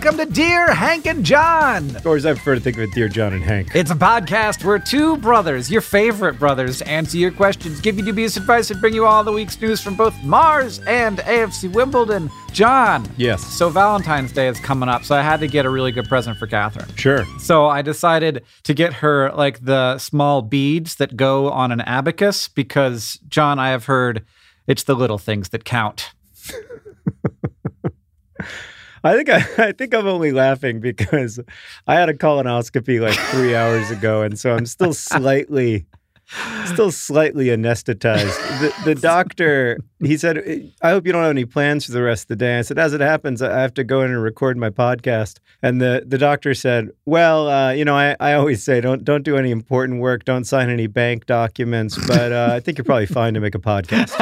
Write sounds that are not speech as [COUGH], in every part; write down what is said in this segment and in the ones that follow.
Welcome to Dear Hank and John. Or as I prefer to think of it, Dear John and Hank. It's a podcast where two brothers, your favorite brothers, answer your questions, give you dubious advice, and bring you all the week's news from both Mars and AFC Wimbledon. John. Yes. So Valentine's Day is coming up, so I had to get a really good present for Katherine. Sure. So I decided to get her like the small beads that go on an abacus because, John, I have heard it's the little things that count. I think I, [LAUGHS] I think I'm only laughing because I had a colonoscopy like three hours ago, and so I'm still [LAUGHS] slightly, still slightly anesthetized. The, the [LAUGHS] doctor, he said, "I hope you don't have any plans for the rest of the day." I said, "As it happens, I have to go in and record my podcast." And the the doctor said, "Well, uh, you know, I, I always say don't don't do any important work, don't sign any bank documents, but uh, I think you're probably fine to make a podcast."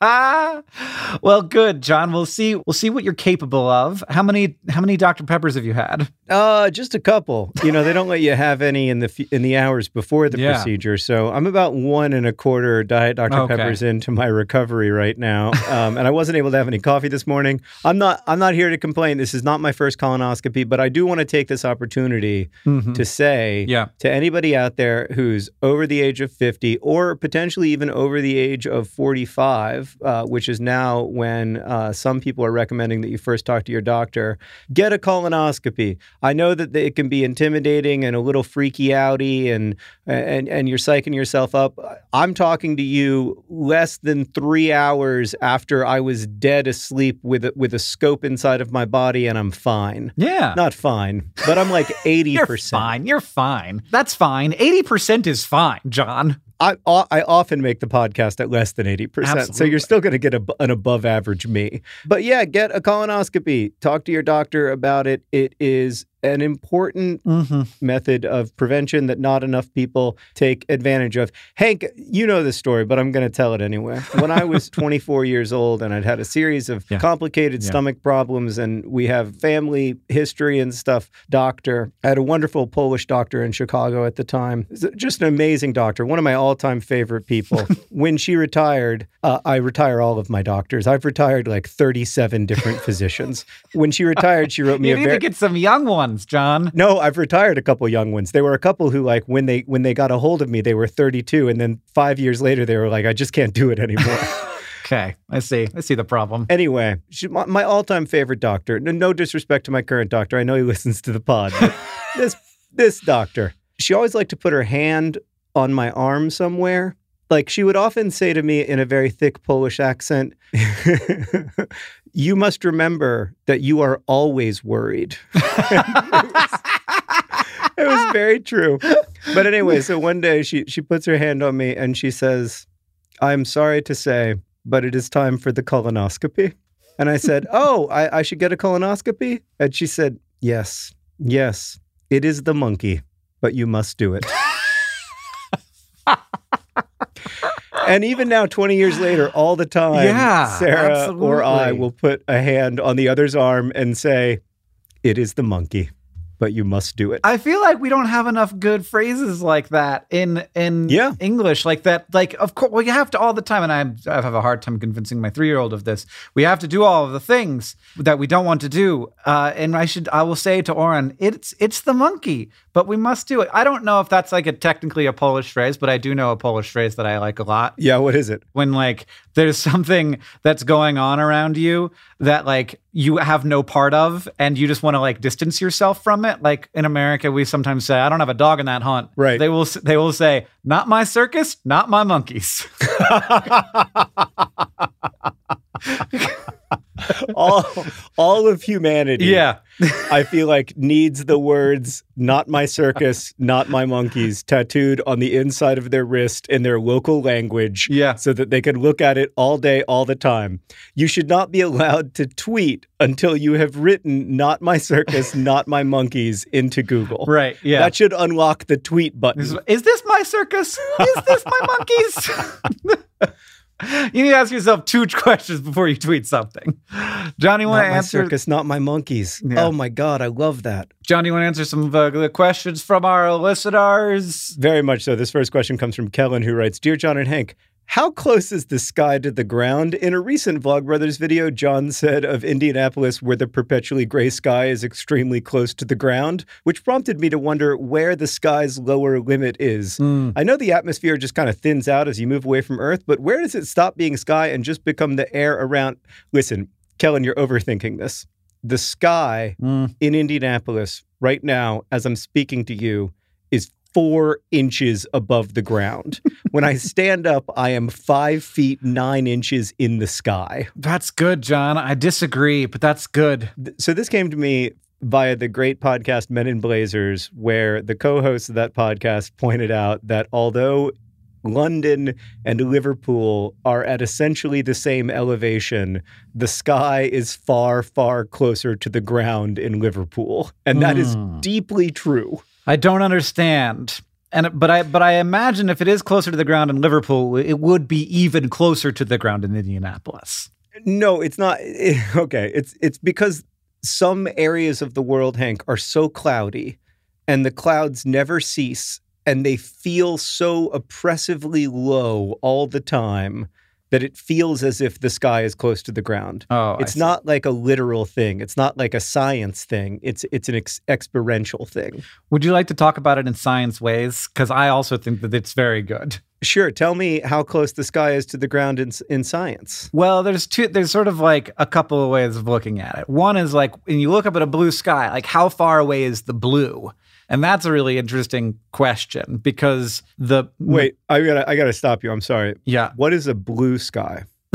[LAUGHS] well, good, John. We'll see. We'll see what you're capable of. How many? How many Dr. Peppers have you had? Uh, just a couple. You know, they don't let you have any in the f- in the hours before the Yeah. procedure. So I'm about one and a quarter Diet Dr Okay. Peppers into my recovery right now, um, and I wasn't able to have any coffee this morning. I'm not. I'm not here to complain. This is not my first colonoscopy, but I do want to take this opportunity to say Yeah. to anybody out there who's over the age of 50 or potentially even over the age of 45, uh, which is now when uh, some people are recommending that you first talk to your doctor, get a colonoscopy. I know that it can be intimidating and a little freaky outy and, and, and you're psyching yourself up. I'm talking to you less than three hours after I was dead asleep with a, with a scope inside of my body and I'm fine. Yeah. Not fine, but I'm like 80%. [LAUGHS] You're fine. You're fine. That's fine. 80% is fine, John. I I often make the podcast at less than 80%. So you're still going to get a, an above average me. But yeah, get a colonoscopy. Talk to your doctor about it. It is an important Mm-hmm. method of prevention that not enough people take advantage of. Hank, you know this story, but I'm going to tell it anyway. When I was [LAUGHS] 24 years old and I'd had a series of Yeah. complicated Yeah. stomach problems, and we have family history and stuff, doctor, I had a wonderful Polish doctor in Chicago at the time. Just an amazing doctor, one of my all time favorite people. [LAUGHS] when she retired, uh, I retire all of my doctors. I've retired like 37 different [LAUGHS] physicians. When she retired, she wrote me You a need very to get some young ones, John. no, I've retired a couple young ones. There were a couple who like when they when they got a hold of me, they were 32 and then 5 years later they were like I just can't do it anymore. [LAUGHS] Okay, I see. I see the problem. anyway, she, my, my all-time favorite doctor. No, no disrespect to my current doctor. I know he [LAUGHS] listens to the pod. But this this doctor, she always liked to put her hand on my arm somewhere. Like she would often say to me in a very thick Polish accent, [LAUGHS] "You must remember that you are always worried." [LAUGHS] it was very true. But anyway, so one day she she puts her hand on me and she says, "I'm sorry to say, but it is time for the colonoscopy. And I said, [LAUGHS] Oh, I, I should get a colonoscopy? And she said, Yes, yes, it is the monkey, but you must do it. [LAUGHS] and even now, 20 years later, all the time, Yeah, Sarah or I will put a hand on the other's arm and say, It is the monkey, but you must do it. I feel like we don't have enough good phrases like that in in Yeah. English, like that. Like, of course, we have to all the time, and I, I have a hard time convincing my three year old of this. We have to do all of the things that we don't want to do. Uh, and I should, I will say to Orin, it's it's the monkey, but we must do it. I don't know if that's like a technically a Polish phrase, but I do know a Polish phrase that I like a lot yeah, what is it? when like there's [LAUGHS] something that's going on around you that like you have no part of and you just want to like distance yourself from it. Like in america we sometimes say i don't have a dog in that hunt. Right. they will they will say not my circus not my monkeys [LAUGHS] [LAUGHS] [LAUGHS] all, all of humanity. yeah [LAUGHS] I feel like needs the words "not my circus, not my monkeys" tattooed on the inside of their wrist in their local language, Yeah. so that they can look at it all day, all the time. You should not be allowed to tweet until you have written "not my circus, not my monkeys" into Google. right yeah That should unlock the tweet button. is, is this my circus is this my monkeys [LAUGHS] [LAUGHS] you need to ask yourself two [LAUGHS] questions before you tweet something johnny want to my answer circus, not my monkeys. Yeah. Oh my god, I love that. Johnny, you want to answer some of uh, the questions from our listeners? Very much so. This first question comes from Kellen, who writes Dear John and Hank, how close is the sky to the ground? In a recent Vlogbrothers video, John said of Indianapolis, where the perpetually gray sky is extremely close to the ground, which prompted me to wonder where the sky's lower limit is. I know the atmosphere just kind of thins out as you move away from Earth, but where does it stop being sky and just become the air around? Listen, Kellen, you're overthinking this. The sky Mm. in Indianapolis right now, as I'm speaking to you, is four inches above the ground. when I stand up, I am five feet nine inches in the sky. That's good, John. I disagree, but that's good. So this came to me via the great podcast Men in Blazers, where the co-host of that podcast pointed out that although London and Liverpool are at essentially the same elevation. The sky is far, far closer to the ground in Liverpool. And that is Hmm. deeply true. I don't understand. And but I but I imagine if it is closer to the ground in Liverpool, it would be even closer to the ground in Indianapolis. No, it's not. [LAUGHS] okay, it's it's because some areas of the world, Hank, are so cloudy, and the clouds never cease, and they feel so oppressively low all the time that it feels as if the sky is close to the ground. Oh, it's not like a literal thing. It's not like a science thing. It's it's an ex- experiential thing. Would you like to talk about it in science ways? Because I also think that it's very good. Sure. Tell me how close the sky is to the ground in in science. Well, there's two. There's sort of like a couple of ways of looking at it. One is like when you look up at a blue sky, like how far away is the blue? And that's a really interesting question because the Wait, I gotta I gotta stop you. I'm sorry. yeah, What is a blue sky? [LAUGHS]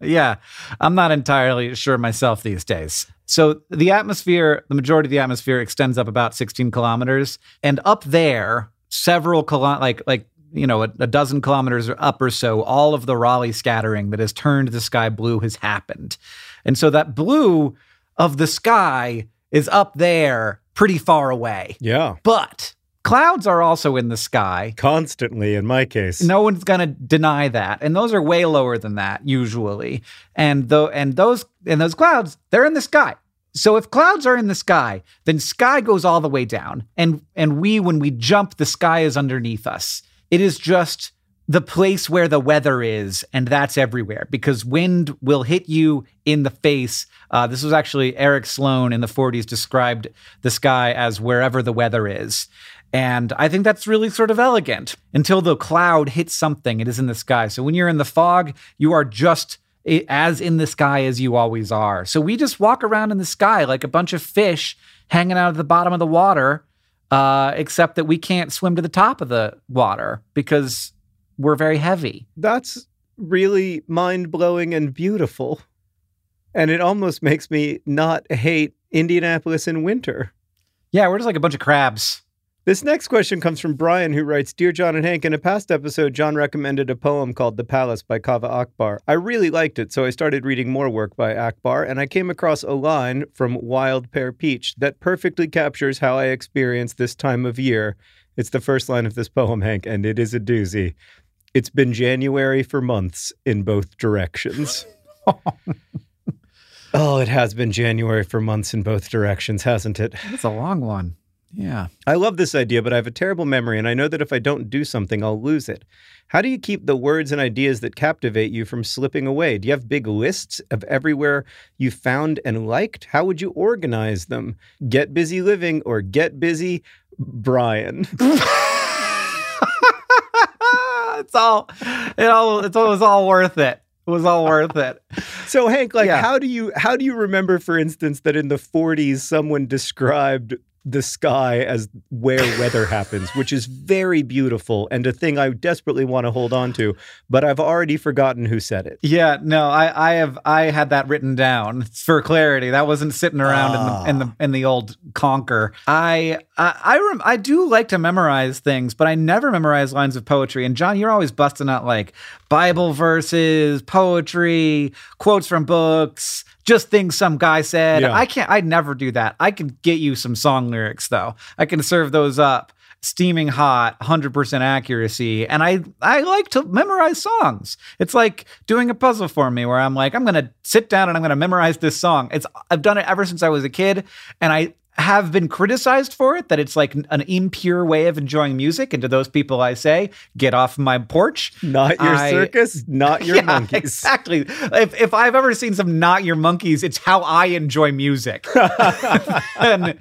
yeah, I'm not entirely sure myself these days. So the atmosphere, the majority of the atmosphere extends up about 16 kilometers, and up there, several kilo- like like you know a, a dozen kilometers up or so, all of the Rayleigh scattering that has turned the sky blue has happened, and so that blue of the sky is up there, pretty far away. Yeah. But clouds are also in the sky, Constantly in my case. no one's going to deny that. And those are way lower than that usually. And though and those and those clouds, they're in the sky. So if clouds are in the sky, then sky goes all the way down. And and we when we jump, the sky is underneath us. It is just the place where the weather is, and that's everywhere because wind will hit you in the face. Uh, this was actually Eric Sloane in the 40s described the sky as wherever the weather is. And I think that's really sort of elegant until the cloud hits something, it is in the sky. So when you're in the fog, you are just as in the sky as you always are. So we just walk around in the sky like a bunch of fish hanging out at the bottom of the water, uh, except that we can't swim to the top of the water because we're very heavy. That's really mind blowing and beautiful. And it almost makes me not hate Indianapolis in winter. Yeah, we're just like a bunch of crabs. This next question comes from Brian, who writes Dear John and Hank, in a past episode, John recommended a poem called The Palace by Kaveh Akbar. I really liked it, so I started reading more work by Akbar, and I came across a line from Wild Pear Peach that perfectly captures how I experience this time of year. It's the first line of this poem, Hank, and it is a doozy. It's been January for months in both directions. [LAUGHS] oh, it has been January for months in both directions, hasn't it? It's a long one. Yeah. I love this idea, but I have a terrible memory, and I know that if I don't do something, I'll lose it. How do you keep the words and ideas that captivate you from slipping away? Do you have big lists of everywhere you found and liked? How would you organize them? Get busy living or get busy, Brian. [LAUGHS] it's all it all it's it was all worth it. It was all worth it. So Hank, like Yeah. how do you how do you remember, for instance, that in the 40s someone described the sky as where weather happens, which is very beautiful and a thing I desperately want to hold on to, but I've already forgotten who said it. Yeah, no, I, I have I had that written down for clarity. That wasn't sitting around Ah. in the in the in the old conquer. I I I, rem- I do like to memorize things, but I never memorize lines of poetry. And John, you're always busting out like Bible verses, poetry, quotes from books, just things some guy said. Yeah. I can't. I'd never do that. I can get you some song lyrics though. I can serve those up steaming hot 100% accuracy and i i like to memorize songs it's like doing a puzzle for me where i'm like i'm gonna sit down and i'm gonna memorize this song it's i've done it ever since i was a kid and i have been criticized for it that it's like an impure way of enjoying music and to those people i say get off my porch Not your I- circus, not [LAUGHS] your yeah, monkeys. Exactly. If if I've ever seen some not your monkeys, it's how I enjoy music. [LAUGHS] and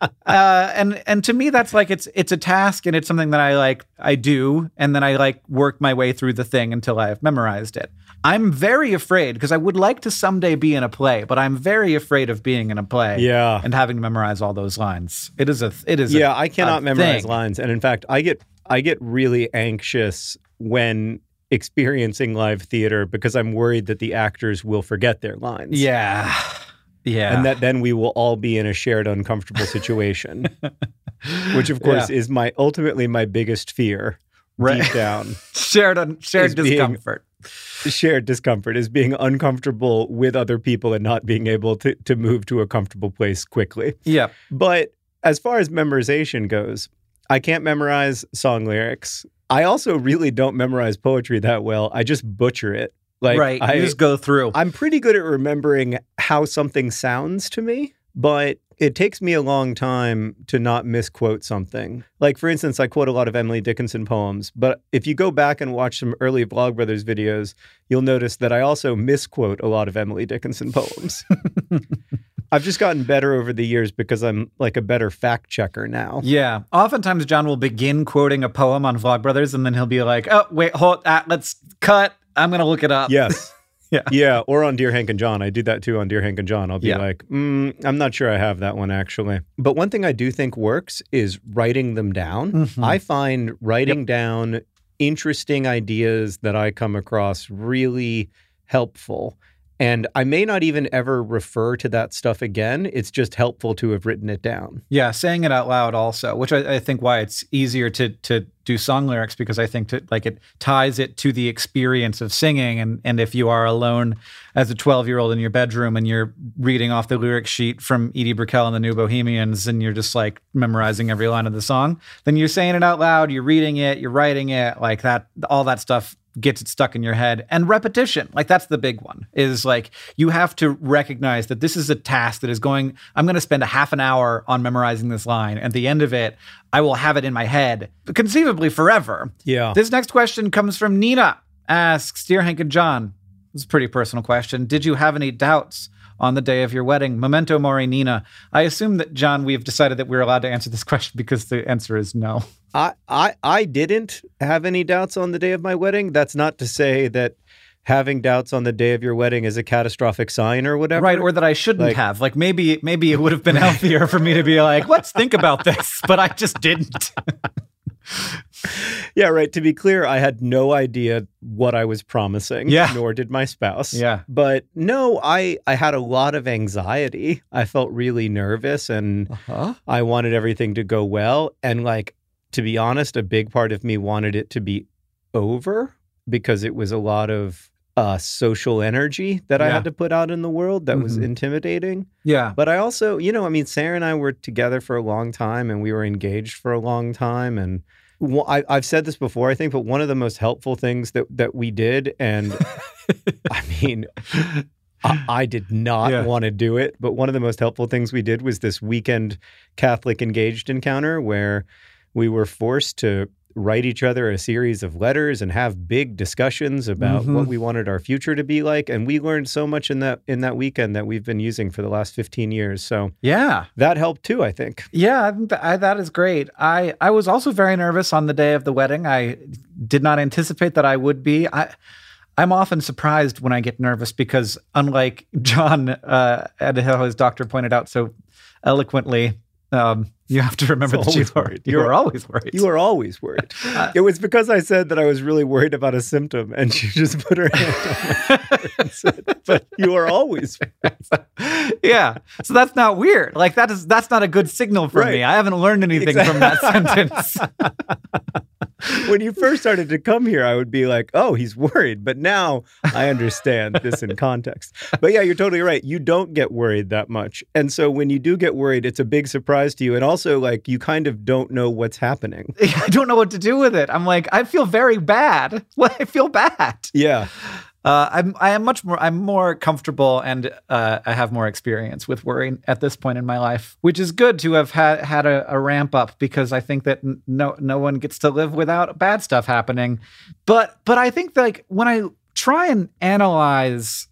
uh, and and to me, that's like it's it's a task and it's something that I like I do, and then I like work my way through the thing until I've memorized it. I'm very afraid because I would like to someday be in a play, but I'm very afraid of being in a play. Yeah. and having to memorize all those lines. It is a it is Yeah, I cannot memorize thing. lines, and in fact, I get I get really anxious when experiencing live theater because I'm worried that the actors will forget their lines. Yeah, yeah, And that then we will all be in a shared uncomfortable situation, which of course is my ultimately my biggest fear Right. deep down. [LAUGHS] shared un- shared discomfort. Shared discomfort is being uncomfortable with other people and not being able to, to move to a comfortable place quickly. Yeah. But as far as memorization goes, I can't memorize song lyrics. I also really don't memorize poetry that well. I just butcher it. Like right. I, you just go through. I'm pretty good at remembering how something sounds to me, but it takes me a long time to not misquote something. Like, for instance, I quote a lot of Emily Dickinson poems, but if you go back and watch some early Vlogbrothers videos, you'll notice that I also misquote a lot of Emily Dickinson poems. [LAUGHS] I've just gotten better over the years because I'm like a better fact checker now. yeah. Oftentimes, John will begin quoting a poem on Vlogbrothers, and then he'll be like, "Oh, wait, hold. Uh, let's cut. I'm gonna look it up." Yes. [LAUGHS] [LAUGHS] Yeah. Yeah. Or on Dear Hank and John. I do that too on Dear Hank and John. I'll be Yeah. like, mm, I'm not sure I have that one actually. But one thing I do think works is writing them down. Mhm. I find writing down interesting ideas that I come across really helpful. And I may not even ever refer to that stuff again. It's just helpful to have written it down. Yeah, saying it out loud also, which I, I think why it's easier to to do song lyrics because I think to, like it ties it to the experience of singing and and if you are alone as a 12 year old in your bedroom and you're reading off the lyric sheet from Edie Brickell and the New Bohemians and you're just like memorizing every line of the song, then you're saying it out loud, you're reading it, you're writing it, like that, all that stuff gets it stuck in your head. And repetition like that's the big one is like you have to recognize that this is a task that is going i'm going to spend a half an hour on memorizing this line. At the end of it i will have it in my head conceivably forever. Yeah. this next question comes from nina asks dear hank and john this is a pretty personal question. Did you have any doubts on the day of your wedding. Memento mori nina. I assume that john we've decided that we're allowed to answer this [LAUGHS] question because the answer is no. I, I I didn't have any doubts on the day of my wedding. That's not to say that having doubts on the day of your wedding is a catastrophic sign or whatever. right or that i shouldn't Like- have. Like maybe maybe it would have been [LAUGHS] healthier for me to be like let's think about this but i just didn't [LAUGHS] [LAUGHS] Yeah, right. To be clear, I had no idea what I was promising. Yeah. Nor did my spouse. Yeah. But no, I I had a lot of anxiety. I felt really nervous and Uh-huh. I wanted everything to go well. And like, to be honest, a big part of me wanted it to be over because it was a lot of uh, social energy that I had to put out in the world that was Mhm. intimidating. Yeah. But I also, you know, I mean, Sarah and I were together for a long time and we were engaged for a long time. And I, I've said this before, I think, but one of the most helpful things that, that we did, and [LAUGHS] I mean, I, I did not Yeah. want to do it, but one of the most helpful things we did was this weekend Catholic engaged encounter where we were forced to write each other a series of letters and have big discussions about Mhm. what we wanted our future to be like and we learned so much in that in that weekend that we've been using for the last 15 years so Yeah. that helped too i think Yeah, I that is great. I, I was also very nervous on the day of the wedding. I did not anticipate that I would be. I, I'm often surprised when I get nervous because, unlike [LAUGHS] John uh, and how his doctor pointed out so eloquently, um, you have to remember It's that you always are, worried. you You're- always worried. you were always worried Uh, [LAUGHS] it was because i said that i was really worried about a symptom and she just put her hand on and said but you are always [LAUGHS] yeah. So that's not weird. Like that is that's not a good signal for Right. me. I haven't learned anything from that sentence. [LAUGHS] when you first started to come here, I would be like, oh, he's worried. But now I understand this in context. But yeah, you're totally right. You don't get worried that much. And so when you do get worried, it's a big surprise to you. And also, like, you kind of don't know what's happening. [LAUGHS] I don't know what to do with it. I'm like, I feel very bad. [LAUGHS] I feel bad. Yeah. Uh, I'm I am much more I'm more comfortable and uh, I have more experience with worry at this point in my life, which is good to have had had a, a ramp up because I think that n- no no one gets to live without bad stuff happening. But but I think like when I try and analyze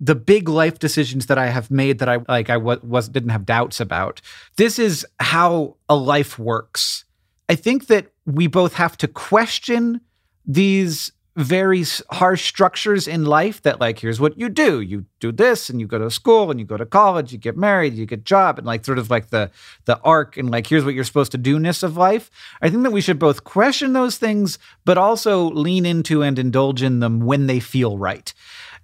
the big life decisions that I have made that I like I was, was didn't have doubts about. This is how a life works. I think that we both have to question these very harsh structures in life that like here's what you do you do this and you go to school and you go to college you get married you get a job and like sort of like the the arc and like here's what you're supposed to do ness of life i think that we should both question those things but also lean into and indulge in them when they feel right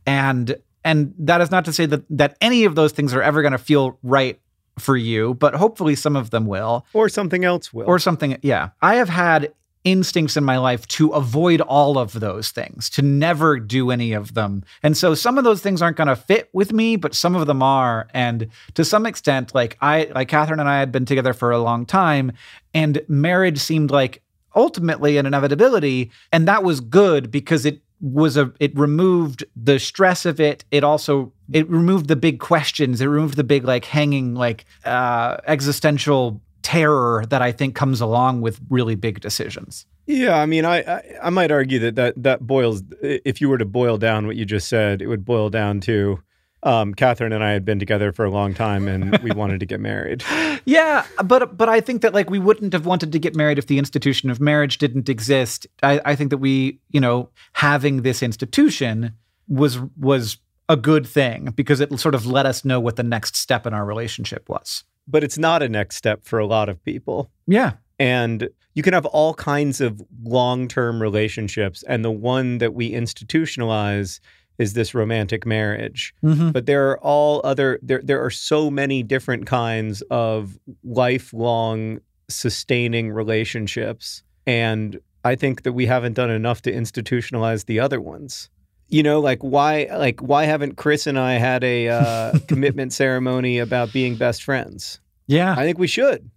and and that is not to say that that any of those things are ever going to feel right for you but hopefully some of them will Or something else will. or something. Yeah. I have had instincts in my life to avoid all of those things, to never do any of them. And so some of those things aren't going to fit with me, but some of them are. And to some extent, like I, like Katherine and I had been together for a long time, and marriage seemed like ultimately an inevitability. And that was good because it was a it removed the stress of it it also it removed the big questions it removed the big like hanging like uh existential terror that i think comes along with really big decisions Yeah, I mean, I, I I might argue that that that boils. If you were to boil down what you just said, it would boil down to um, Katherine and I had been together for a long time, and we [LAUGHS] wanted to get married. yeah but but i think that like we wouldn't have wanted to get married if the institution of marriage didn't exist i i think that we you know having this institution was was a good thing because it sort of let us know what the next step in our relationship was But it's not a next step for a lot of people. yeah And you can have all kinds of long term relationships. And the one that we institutionalize is this romantic marriage. mm-hmm. But there are all other, there, there are so many different kinds of lifelong sustaining relationships. And I think that we haven't done enough to institutionalize the other ones. You know, like why, like why haven't Chris and I had a uh, [LAUGHS] commitment ceremony about being best friends? yeah I think we should.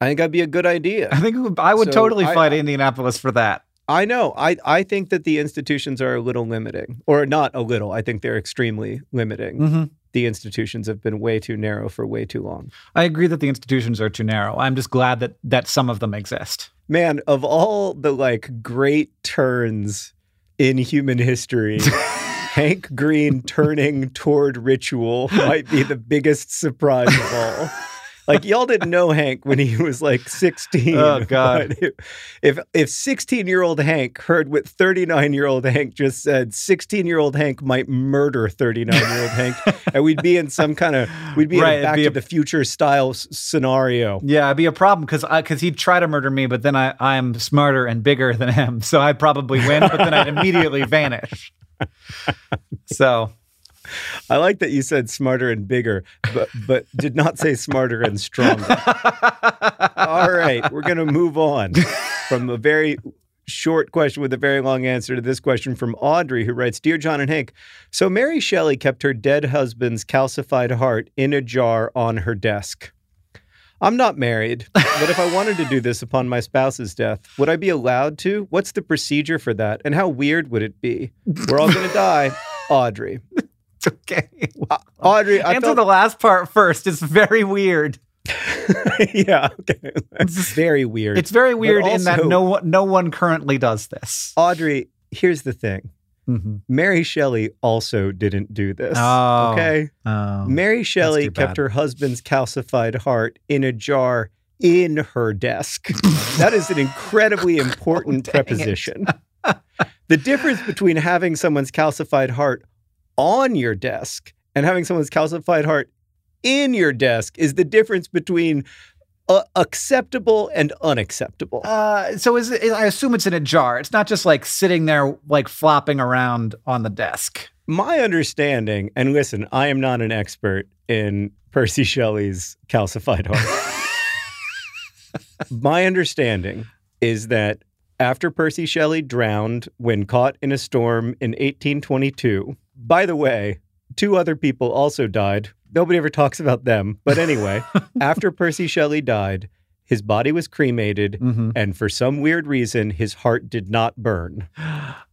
I think that'd be a good idea. I think I would So totally I- fly to Indianapolis for that. I know. I, I think that the institutions are a little limiting, or not a little. I think they're extremely limiting. Mm-hmm. The institutions have been way too narrow for way too long. I agree that the institutions are too narrow. I'm just glad that that some of them exist. Man, of all the like great turns in human history, [LAUGHS] Hank Green turning toward ritual might be the biggest surprise of all. [LAUGHS] Like y'all didn't know Hank when he was like 16. Oh, [LAUGHS] God. If if 16 year old Hank heard what 39 year old Hank just said, 16 year old Hank might murder 39 year old Hank, [LAUGHS] and we'd be in some kind of we'd be Right, in a Back be to a- the Future style s- scenario. Yeah, it'd be a problem because because he'd try to murder me, but then I I'm smarter and bigger than him, so I'd probably win, but then I'd immediately vanish. [LAUGHS] So I like that you said smarter and bigger, but but did not say smarter and stronger. All right, we're going to move on from a very short question with a very long answer to this question from Audrey, who writes Dear John and Hank, so Mary Shelley kept her dead husband's calcified heart in a jar on her desk. I'm not married, but if I wanted to do this upon my spouse's death, would I be allowed to? What's the procedure for that? And how weird would it be? We're all going to die. Audrey. Okay. [LAUGHS] Audrey, I Answer felt the last part first. It's very weird. [LAUGHS] yeah, okay. It's very weird. It's very weird in that no one no one currently does this. Audrey, here's the thing. Mhm. Mary Shelley also didn't do this. Oh. Okay. Oh. Mary Shelley kept her husband's calcified heart in a jar in her desk. [LAUGHS] that is an incredibly important Oh, preposition. the difference between having someone's calcified heart on your desk and having someone's calcified heart in your desk is the difference between uh, acceptable and unacceptable. Uh, so is it? I assume it's in a jar. It's not just like sitting there, like flopping around on the desk. My understanding, and listen, I am not an expert in Percy Shelley's calcified heart. [LAUGHS] My understanding is that after Percy Shelley drowned when caught in a storm in 1822, by the way, two other people also died. Nobody ever talks about them. But anyway, [LAUGHS] after Percy Shelley died, his body was cremated, Mm-hmm. and for some weird reason, his heart did not burn. [GASPS]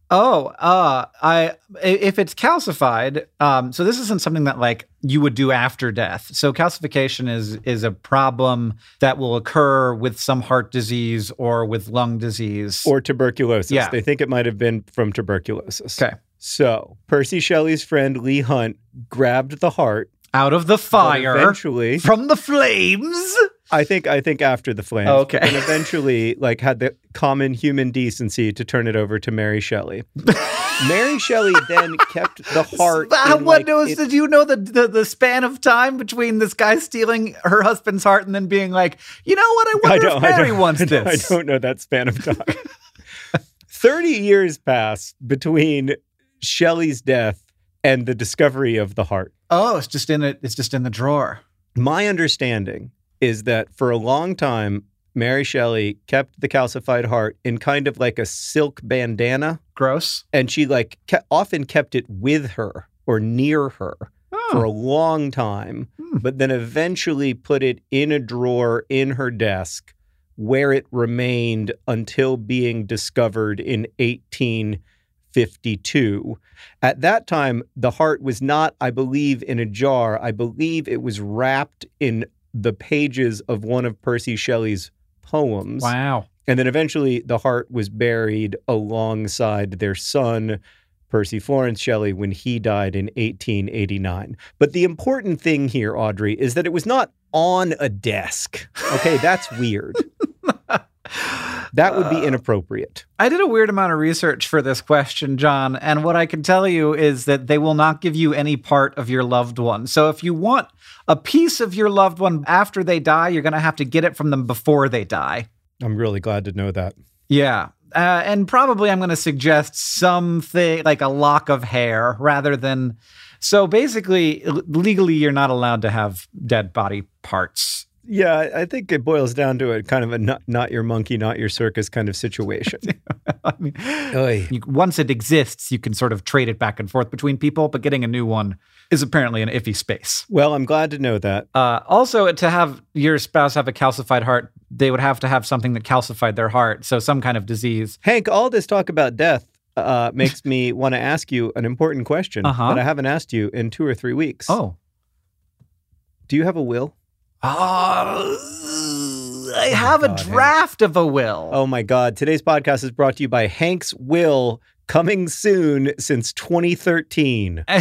Oh, uh, I if it's calcified, um, so this isn't something that like you would do after death. So calcification is is a problem that will occur with some heart disease or with lung disease. or tuberculosis. Yeah. They think it might have been from tuberculosis. Okay. So Percy Shelley's friend Leigh Hunt grabbed the heart. out of the fire Eventually, from the flames. I think I think after the flames. Oh, okay. And eventually, like had the common human decency to turn it over to Mary Shelley. [LAUGHS] Mary Shelley then kept the heart. How- in, what like, knows? it- did you know the, the the span of time between this guy stealing her husband's heart and then being like, you know what? I wonder if Mary wants I this. I don't know that span of [LAUGHS] time. 30 years pass between Shelley's death and the discovery of the heart. Oh, it's just in it. It's just in the drawer. My understanding is that for a long time, Mary Shelley kept the calcified heart in kind of like a silk bandana, Gross. and she like ke- often kept it with her or near her for a Oh. long time, Hmm. but then eventually put it in a drawer in her desk where it remained until being discovered in 1852. At that time, the heart was not, I believe, in a jar. I believe it was wrapped in the pages of one of Percy Shelley's poems. Wow. And then eventually the heart was buried alongside their son, Percy Florence Shelley, when he died in 1889. But the important thing here, Audrey, is that it was not on a desk. Okay, that's weird. [LAUGHS] that would be inappropriate. I did a weird amount of research for this question, John, and what I can tell you is that they will not give you any part of your loved one. So if you want a piece of your loved one after they die, you're going to have to get it from them before they die. I'm really glad to know that. Yeah. Uh, and probably I'm going to suggest something like a lock of hair rather than. So basically, legally, you're not allowed to have dead body parts. Yeah, I- think it boils down to a kind of a not, not your monkey, not your circus kind of situation. [LAUGHS] I mean, you, once it exists, you can sort of trade it back and forth between people, but getting a new one is apparently an iffy space. Well, I'm glad to know that. Uh, also, to have your spouse have a calcified heart, they would have to have something that calcified their heart, so some kind of disease. Hank, all this talk about death uh, makes me [LAUGHS] want to ask you an important question Uh-huh. that I haven't asked you in two or three weeks. Oh, Do you have a will? Ah, oh I have a God, Hank. draft of a will. Oh my God. Today's podcast is brought to you by Hank's Will, coming soon since 2013. [LAUGHS]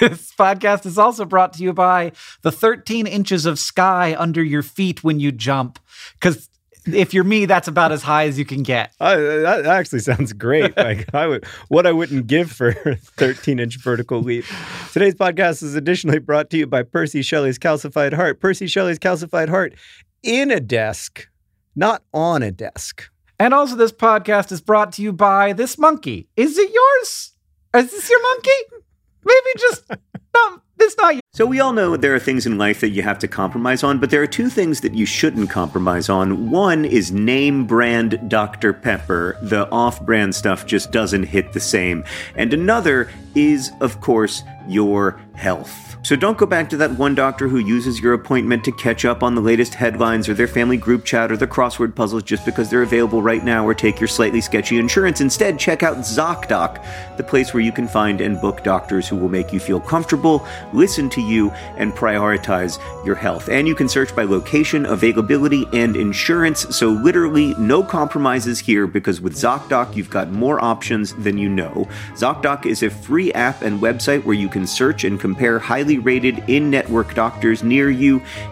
This podcast is also brought to you by the 13 inches of sky under your feet when you jump. Because if you're me, that's about as high as you can get. Uh, that actually sounds great. [LAUGHS] Like I would, what I wouldn't give for a 13 inch vertical leap. Today's podcast is additionally brought to you by Percy Shelley's Calcified Heart. Percy Shelley's Calcified Heart in a desk, not on a desk. And also, this podcast is brought to you by this monkey. Is it yours? Is this your monkey? Maybe just [LAUGHS] no. It's not. So, we all know there are things in life that you have to compromise on, but there are two things that you shouldn't compromise on. One is name brand Dr. Pepper. The off brand stuff just doesn't hit the same. And another is, of course, your health. So don't go back to that one doctor who uses your appointment to catch up on the latest headlines or their family group chat or the crossword puzzles just because they're available right now or take your slightly sketchy insurance. Instead, check out ZocDoc, the place where you can find and book doctors who will make you feel comfortable, listen to you, and prioritize your health. And you can search by location, availability, and insurance. So literally no compromises here because with ZocDoc, you've got more options than you know. ZocDoc is a free app and website where you can search and compare highly rated in network doctors near you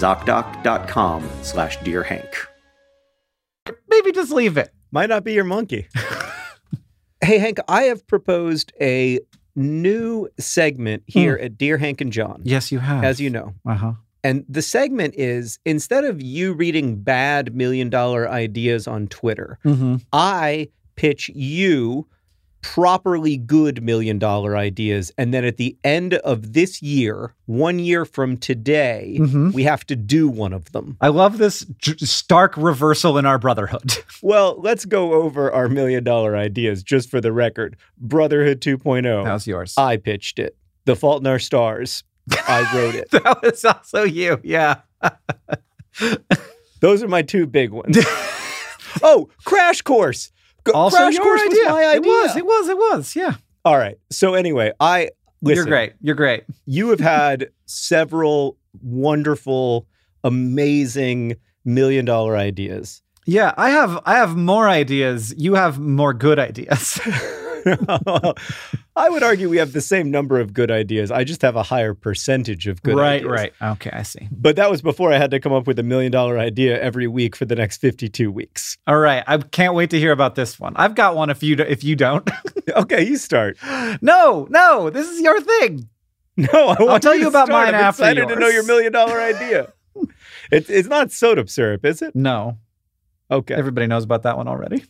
ZocDoc.com slash Dear Hank. Maybe just leave it. Might not be your monkey. [LAUGHS] hey, Hank, I have proposed a new segment here at Dear Hank and John, Yes, you have. as you know. Uh huh. And the segment is instead of you reading bad million dollar ideas on Twitter, Mm-hmm. I pitch you properly good million dollar ideas. And then at the end of this year, one year from today, Mhm. we have to do one of them. I love this j- stark reversal in our brotherhood. [LAUGHS] Well, let's go over our million dollar ideas just for the record. Brotherhood 2.0. How's yours? I pitched it. The Fault in Our Stars. I wrote it. [LAUGHS] that was also you. Yeah. [LAUGHS] Those are my two big ones. oh, Crash Course. Also Crash your Course idea. was my idea. It was. It was. It was. Yeah. All right. So anyway, I listen. You're great. You're great. You have had several wonderful, amazing million dollar ideas. Yeah, I have. I have more ideas. You have more good ideas. [LAUGHS] [LAUGHS] I would argue we have the same number of good ideas. I just have a higher percentage of good right. ideas. Right. right. Okay. I see. But that was before I had to come up with a million dollar idea every week for the next 52 weeks. All right. I can't wait to hear about this one. I've got one. If you do, if you don't, [LAUGHS] okay, you start. no, no, this is your thing. [LAUGHS] No, I want tell to you about start. mine I'm after excited to know your million dollar idea. it's it's not soda syrup, is it? No, Okay. everybody knows about that one already.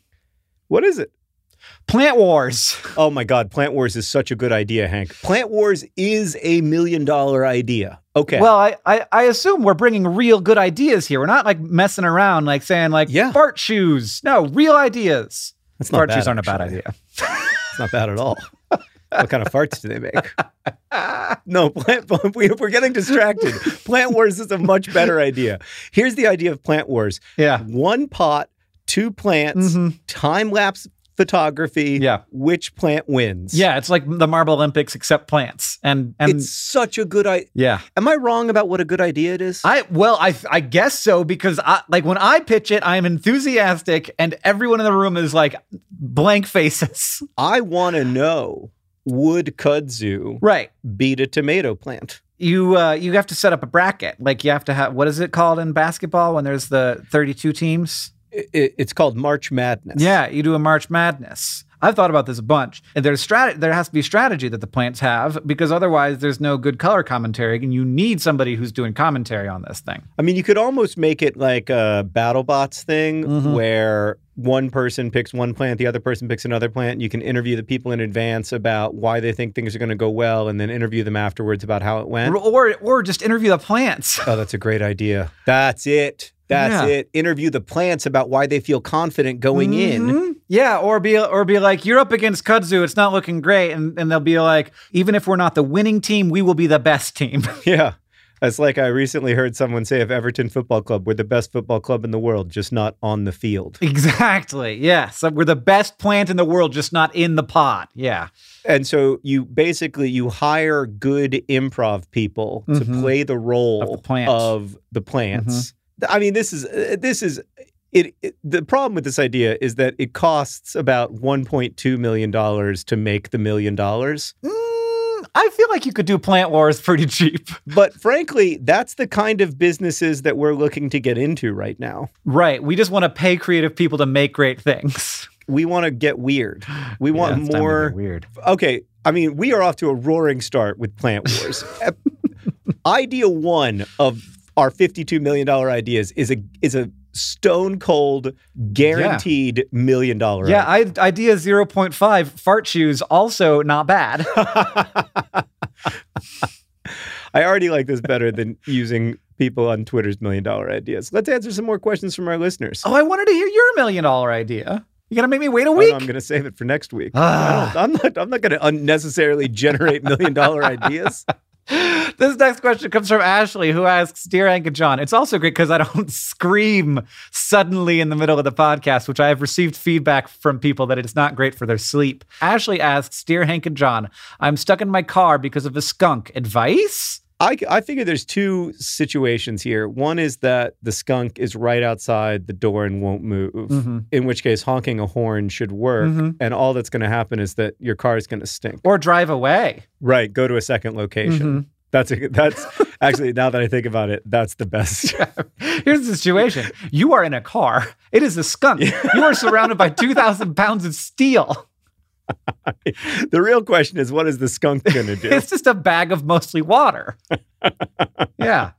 What is it? Plant Wars. Oh my God, Plant Wars is such a good idea, Hank. Plant Wars is a million dollar idea. Okay. Well, I, I I assume we're bringing real good ideas here. We're not like messing around, like saying like Yeah. fart shoes. No, real ideas. That's not fart shoes aren't a bad idea. It's not bad at all. what kind of farts do they make? [LAUGHS] No, plant, [LAUGHS] we- we're getting distracted. Plant Wars is a much better idea. Here's the idea of Plant Wars Yeah. one pot, two plants, Mhm. time lapse photography. Yeah. Which plant wins? Yeah, it's like the Marble Olympics except plants. And and It's such a good idea. yeah. Am I wrong about what a good idea it is? I well, I I guess so because I like when I pitch it, I'm enthusiastic, and everyone in the room is like blank faces. [LAUGHS] I want to know would kudzu Right. beat a tomato plant? You uh you have to set up a bracket. Like you have to have what is it called in basketball when there's the 32 teams? I- I- it's called March Madness. Yeah, you do a March Madness. I've thought about this a bunch. And there's strat- there has to be strategy that the plants have because otherwise there's no good color commentary and you need somebody who's doing commentary on this thing. I mean, you could almost make it like a BattleBots thing Mhm. where one person picks one plant, the other person picks another plant. You can interview the people in advance about why they think things are going to go well and then interview them afterwards about how it went. Or or just interview the plants. Oh, that's a great idea. That's it. That's Yeah. it. Interview the plants about why they feel confident going in. Mhm. Yeah, or be or be like, you're up against kudzu, it's not looking great, and and they'll be like, even if we're not the winning team, we will be the best team. [LAUGHS] Yeah. That's like I recently heard someone say of Everton Football Club, we're the best football club in the world, just not on the field. exactly. Yes, we're the best plant in the world, just not in the pot. Yeah. And so you basically you hire good improv people to Mhm. play the role Of the plants. Mm-hmm. of the plants. I mean, this is uh, this is it, it. The problem with this idea is that it costs about 1.2 million dollars to make the million dollars. Mm, I feel like you could do plant wars pretty cheap. [LAUGHS] But frankly, that's the kind of businesses that we're looking to get into right now. Right. We just want to pay creative people to make great things. [LAUGHS] We want to get weird. We want it's time to get more. weird. Okay, I mean, we are off to a roaring start with Plant Wars. [LAUGHS] Idea one of our fifty-two million dollar ideas is a is a stone cold, guaranteed million dollar. Yeah, idea. I, idea 0.5 fart shoes also not bad. [LAUGHS] [LAUGHS] I already like this better than using people on Twitter's million dollar ideas. Let's answer some more questions from our listeners. oh, I wanted to hear your million dollar idea. You gonna make me wait a Oh, no, week? I'm going to save it for next week. Ah. I'm not. I'm not going to unnecessarily generate million dollar [LAUGHS] ideas. [LAUGHS] this next question comes from Ashley, who asks, "Dear Hank and John, it's also great because I don't [LAUGHS] scream suddenly in the middle of the podcast, which I have received feedback from people that it's not great for their sleep." Ashley asks, "Dear Hank and John, I'm stuck in my car because of a skunk. Advice?" I, I figure there's two situations here. One is that the skunk is right outside the door and won't move, Mhm. in which case honking a horn should work. Mhm. And all that's going to happen is that your car is going to stink. Or drive away. Right. Go to a second location. Mhm. That's a, that's [LAUGHS] actually now that I think about it, that's the best. [LAUGHS] Here's the situation: you are in a car. It is a skunk. You are surrounded by two thousand pounds of steel. The real question is, what is the skunk going to do? [LAUGHS] It's just a bag of mostly water. [LAUGHS] yeah.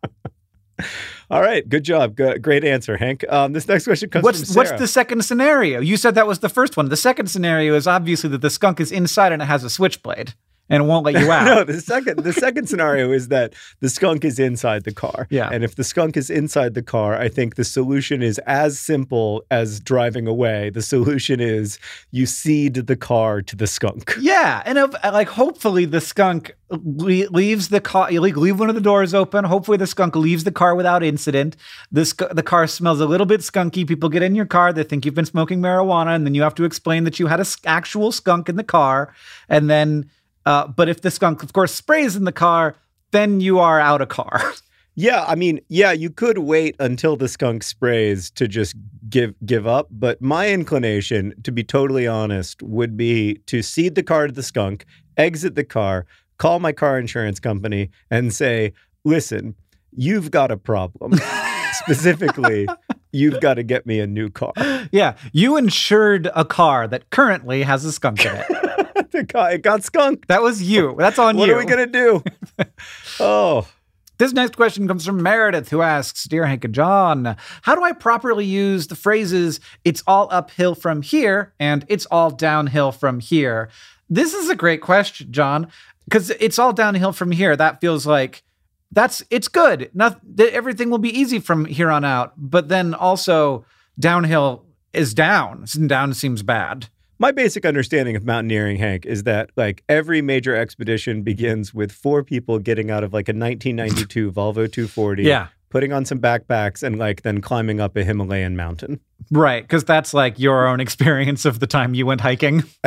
all right. Good job. G- great answer, Hank. Um, this next question comes from Sarah. what's the second scenario? You said that was the first one. The second scenario is obviously that the skunk is inside and it has a switchblade and it won't let you [LAUGHS] out. no, the second the second scenario is that the skunk is inside the car. Yeah. And if the skunk is inside the car, I think the solution is as simple as driving away. The solution is you cede the car to the skunk. Yeah, and if, like hopefully the skunk le- leaves the car. Leave one of the doors open. Hopefully the skunk leaves the car without incident. The car smells a little bit skunky. People get in your car. They think you've been smoking marijuana, and then you have to explain that you had a s- actual skunk in the car. And then, uh, but if the skunk, of course, sprays in the car, then you are out of car. [LAUGHS] Yeah, I mean, yeah, you could wait until the skunk sprays to just give give up, but my inclination, to be totally honest, would be to cede the car to the skunk, exit the car, call my car insurance company and say, "Listen, you've got a problem. [LAUGHS] Specifically, you've got to get me a new car." yeah, you insured a car that currently has a skunk in it. [LAUGHS] the [LAUGHS] car, it got skunked. That was you. That's on What you. What are we gonna do? [LAUGHS] oh, This next question comes from Meredith, who asks Dear Hank and John, how do I properly use the phrases, it's all uphill from here and it's all downhill from here? This is a great question, John, because it's all downhill from here. That feels like that's it's good. Not, everything will be easy from here on out, but then also downhill is down. and Down seems bad. My basic understanding of mountaineering, Hank, is that like every major expedition begins with four people getting out of like a 1992 [LAUGHS] Volvo 240, Yeah. putting on some backpacks, and like then climbing up a Himalayan mountain. Right. Because that's like your own experience of the time you went hiking. [LAUGHS]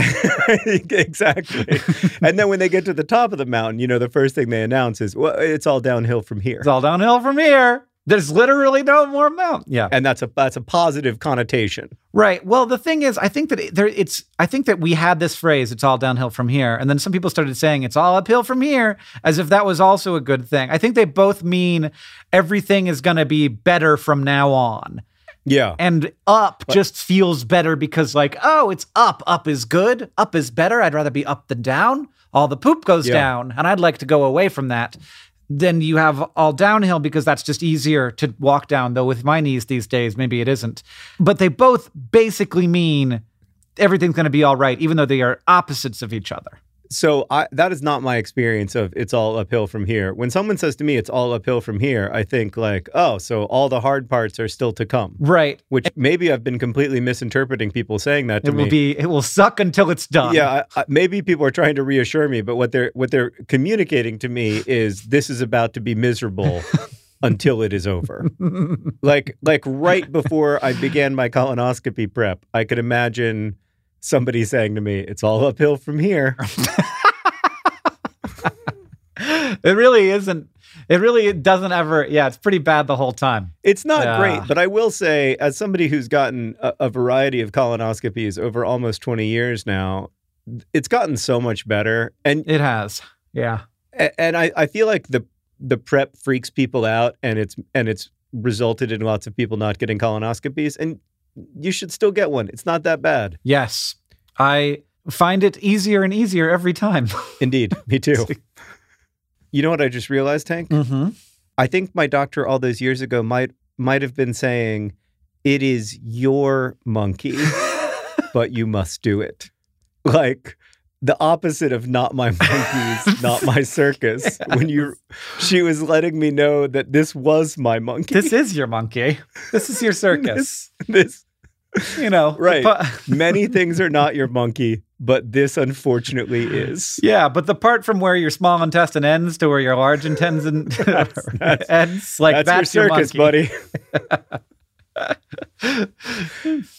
exactly. [LAUGHS] and then when they get to the top of the mountain, you know, the first thing they announce is, "Well, it's all downhill from here," It's all downhill from here. There's literally no more mountain. Yeah. and that's a that's a positive connotation. Right. Well, the thing is, I think that it- there it's I think that we had this phrase, it's all downhill from here. And then some people started saying it's all uphill from here, as if that was also a good thing. I think they both mean everything is gonna be better from now on. Yeah. And up just feels better because, like, oh, it's up. Up is good. Up is better. I'd rather be up than down. All the poop goes Yeah. down, and I'd like to go away from that. Then you have all downhill because that's just easier to walk down, though with my knees these days, maybe it isn't. But they both basically mean everything's going to be all right, even though they are opposites of each other. So I, that is not my experience of it's all uphill from here. When someone says to me it's all uphill from here, I think like, oh, so all the hard parts are still to come. Right. Which maybe I've been completely misinterpreting people saying that to It me. It will be. It will suck until it's done. yeah, I, I, maybe people are trying to reassure me, but what they're what they're communicating to me is this is about to be miserable [LAUGHS] until it is over. like like right before I began my colonoscopy prep, I could imagine somebody saying to me, "It's all uphill from here." [LAUGHS] It really isn't. It really doesn't ever. Yeah, it's pretty bad the whole time. It's not Yeah. great, but I will say, as somebody who's gotten a, a variety of colonoscopies over almost twenty years now, it's gotten so much better. And It has. Yeah. A- and I, I feel like the the prep freaks people out and it's and it's resulted in lots of people not getting colonoscopies and you should still get one it's not that bad Yes. I find it easier and easier every time. [LAUGHS] indeed me too you know what i just realized hank mm-hmm. i think my doctor all those years ago might might have been saying it is your monkey [LAUGHS] but you must do it like the opposite of not my monkeys not my [LAUGHS] circus when you she was letting me know that this was my monkey This is your monkey. This is your circus. this [LAUGHS] you know. Right. [LAUGHS] Many things are not your monkey, but this unfortunately is. yeah, but the part from where your small intestine ends to where your large intestine [LAUGHS] that's- ends, like That's, that's, your circus, monkey. buddy.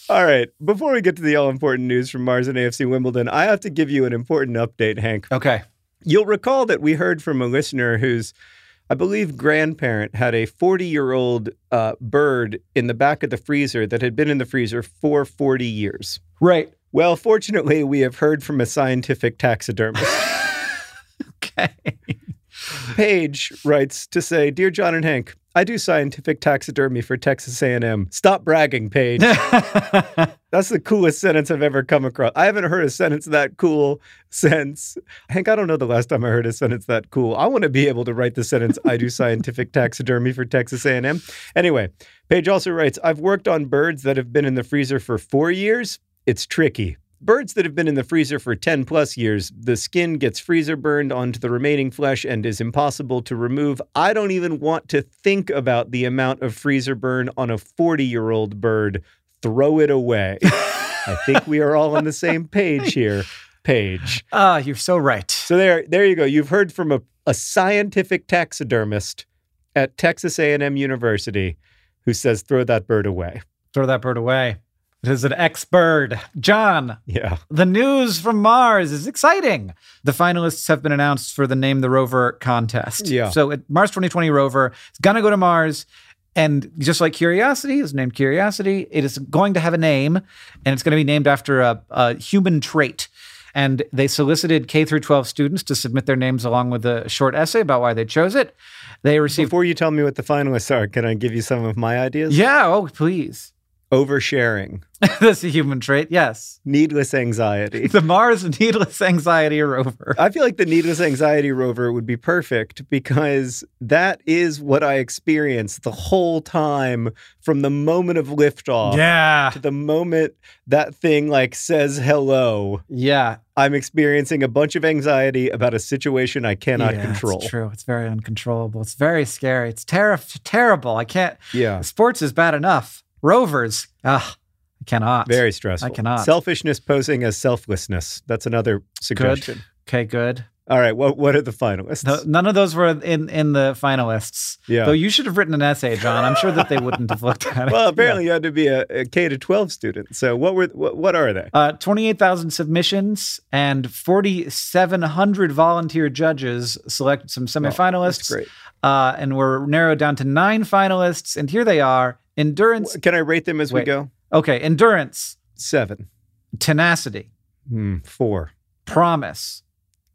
all right. Before we get to the all important news from Mars and AFC Wimbledon, I have to give you an important update, Hank. Okay. You'll recall that we heard from a listener whose, I believe, grandparent had a 40 year old uh, bird in the back of the freezer that had been in the freezer for 40 years. Right. Well, fortunately, we have heard from a scientific taxidermist. [LAUGHS] Okay. Paige writes to say, "Dear John and Hank, I do scientific taxidermy for Texas A&M. Stop bragging, Paige. [LAUGHS] That's the coolest sentence I've ever come across. I haven't heard a sentence that cool since Hank. I don't know the last time I heard a sentence that cool. I want to be able to write the sentence, "I do scientific taxidermy for Texas A&M." Anyway, Paige also writes, "I've worked on birds that have been in the freezer for four years. It's tricky." Birds that have been in the freezer for 10 plus years, the skin gets freezer burned onto the remaining flesh and is impossible to remove. I don't even want to think about the amount of freezer burn on a 40 year old bird. Throw it away. I think we are all on the same [LAUGHS] page here. Page. Ah, you're so right. So there, there you go. You've heard from a, a scientific taxidermist at Texas A&M University who says throw that bird away. Throw that bird away. It is an ex bird. John, Yeah. the news from Mars is exciting. The finalists have been announced for the Name the Rover contest. Yeah. So it, Mars 2020 rover is going to go to Mars. And just like Curiosity is named Curiosity, it is going to have a name and it's going to be named after a, a human trait. And they solicited K through 12 students to submit their names along with a short essay about why they chose it. They received. Before you tell me what the finalists are, can I give you some of my ideas? yeah, oh, please. Oversharing, [LAUGHS] That's a human trait, yes. needless anxiety. [LAUGHS] The Mars Needless Anxiety Rover. I feel like the needless anxiety rover would be perfect because that is what I experienced the whole time from the moment of liftoff Yeah. to the moment that thing like says hello. Yeah. I'm experiencing a bunch of anxiety about a situation I cannot Yeah, control. It's true. It's very uncontrollable. It's very scary. It's ter- terrible. I can't. Yeah. Sports is bad enough. Rovers. Ah, I cannot. Very stressful. I cannot. Selfishness posing as selflessness. That's another suggestion. Okay, good. All right. What what are the finalists? No, none of those were in in the finalists. Yeah. Though you should have written an essay, John. I'm sure that they wouldn't have looked at it. well, apparently you had to be a, a K to 12 student. So what were what, what are they? Uh, 28,000 submissions and 4,700 volunteer judges selected some semifinalists. That's great. Uh, and we're narrowed down to nine finalists. And here they are endurance. Can I rate them as we go? Okay, endurance, Seven. tenacity, Hmm, four. promise,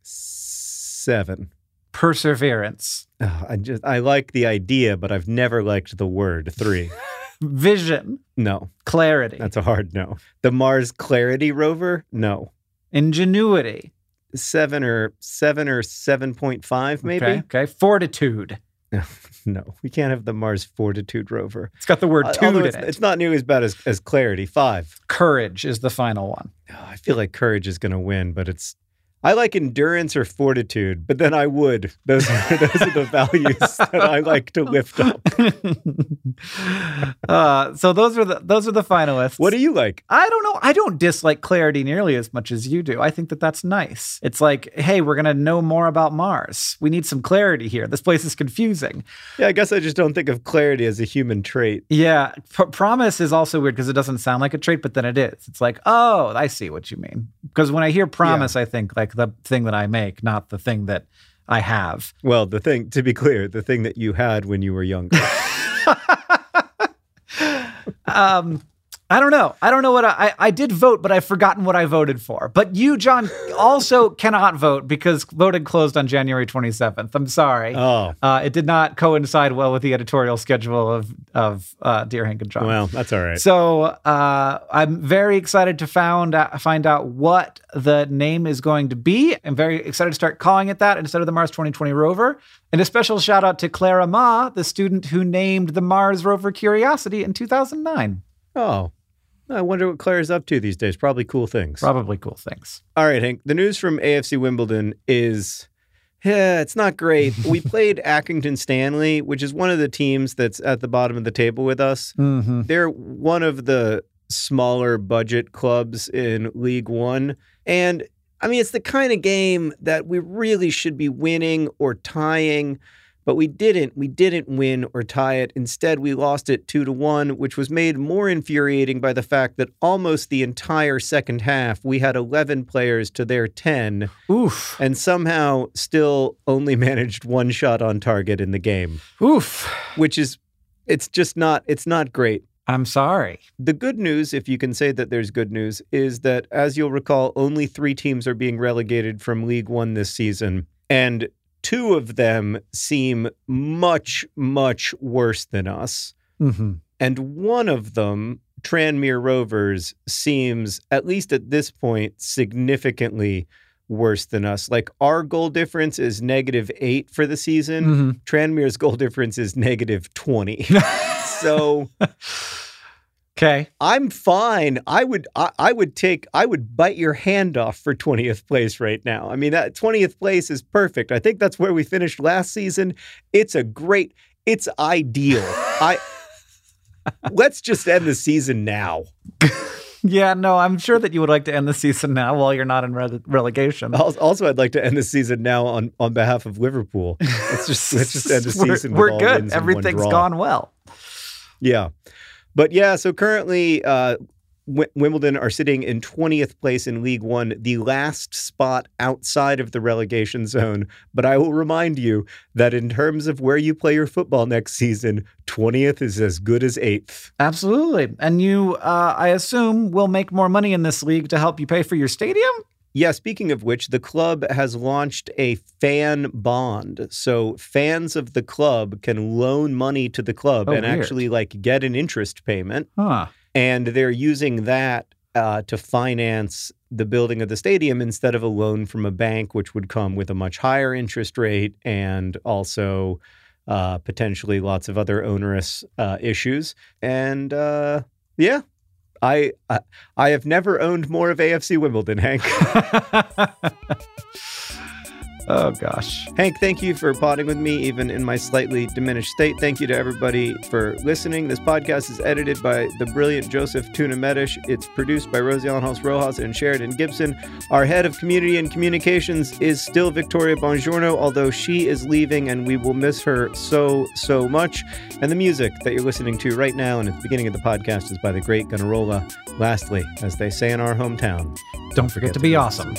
Seven. perseverance, Oh, I just I like the idea, but I've never liked the word three. [LAUGHS] vision, No, clarity, that's a hard no. The Mars Clarity rover? No. ingenuity. Seven or seven or seven point five, maybe. Okay, okay, fortitude. [LAUGHS] No, we can't have the Mars Fortitude rover. It's got the word Uh, tude in it's, it. it's not nearly as bad as, as Clarity. Five. Courage is the final one. Oh, I feel like Courage is going to win, but it's. I like endurance or fortitude, but then I would. Those are, [LAUGHS] those are the values that I like to lift up. [LAUGHS] uh, so those are the those are the finalists. What do you like? I don't know. I don't dislike clarity nearly as much as you do. I think that that's nice. It's like, hey, we're gonna know more about Mars. We need some clarity here. This place is confusing. Yeah, I guess I just don't think of clarity as a human trait. Yeah, P- promise is also weird because it doesn't sound like a trait, but then it is. It's like, oh, I see what you mean. Because when I hear promise, I think like the thing that I make, not the thing that I have. Well, the thing, to be clear, the thing that you had when you were younger. [LAUGHS] um, I don't know. I don't know what I, I, did vote, but I've forgotten what I voted for. But you, John, also [LAUGHS] cannot vote because voting closed on January 27th. I'm sorry. Oh, Uh, it did not coincide well with the editorial schedule of of uh, Dear Hank and John. well, that's all right. So uh, I'm very excited to found out, find out what the name is going to be. I'm very excited to start calling it that instead of the Mars 2020 rover. And a special shout out to Clara Ma, the student who named the Mars rover Curiosity in 2009. Oh, I wonder what Claire's up to these days. Probably cool things. Probably cool things. All right, Hank. The news from AFC Wimbledon is, yeah, it's not great. we [LAUGHS] played Accrington Stanley, which is one of the teams that's at the bottom of the table with us. Mm-hmm. They're one of the smaller budget clubs in League One. And I mean, it's the kind of game that we really should be winning or tying, but we didn't. We didn't win or tie it. Instead, we lost it two to one, which was made more infuriating by the fact that almost the entire second half, we had 11 players to their 10 Oof. and somehow still only [LAUGHS] managed one shot on target in the game, Oof. which is, it's just not, it's not great. I'm sorry. The good news, if you can say that there's good news, is that as you'll recall, only three teams are being relegated from League One this season. And two of them seem much, much worse than us. Mm-hmm. And one of them, Tranmere Rovers, seems, at least at this point, significantly worse than us. Like our goal difference is negative eight for the season. Mm-hmm. Tranmere's goal difference is negative 20. [LAUGHS] so. Okay. I'm fine. I would I, I would take I would bite your hand off for 20th place right now. I mean that 20th place is perfect. I think that's where we finished last season. It's a great it's ideal. [LAUGHS] I Let's just end the season now. Yeah, no, I'm sure that you would like to end the season now while you're not in rele- relegation. Also, I'd like to end the season now on, on behalf of Liverpool. [LAUGHS] Let's just let's just end the We're- season. We're, all good. wins and one draw. gone well. Yeah. But yeah, so currently uh, w- Wimbledon are sitting in 20th place in League One, the last spot outside of the relegation zone. But I will remind you that in terms of where you play your football next season, 20th is as good as 8th. Absolutely. And you, uh, I assume, will make more money in this league to help you pay for your stadium? Yeah, speaking of which, the club has launched a fan bond. So fans of the club can loan money to the club Oh, and weird. actually like get an interest payment. Huh. and they're using that uh, to finance the building of the stadium instead of a loan from a bank, which would come with a much higher interest rate and also uh, potentially lots of other onerous uh, issues. And uh, yeah, I, I have never owned more of AFC Wimbledon, Hank. [LAUGHS] oh, gosh. Hank, thank you for potting with me, even in my slightly diminished state. Thank you to everybody for listening. This podcast is edited by the brilliant Joseph Tuna-Mecha. It's produced by Rosianna Halse Rojas and Sheridan Gibson. Our head of community and communications is still Victoria Bongiorno, although she is leaving and we will miss her so, so much. And the music that you're listening to right now and at the beginning of the podcast is by the great Gunnarolla. Lastly, as they say in our hometown, Don't forget to be awesome.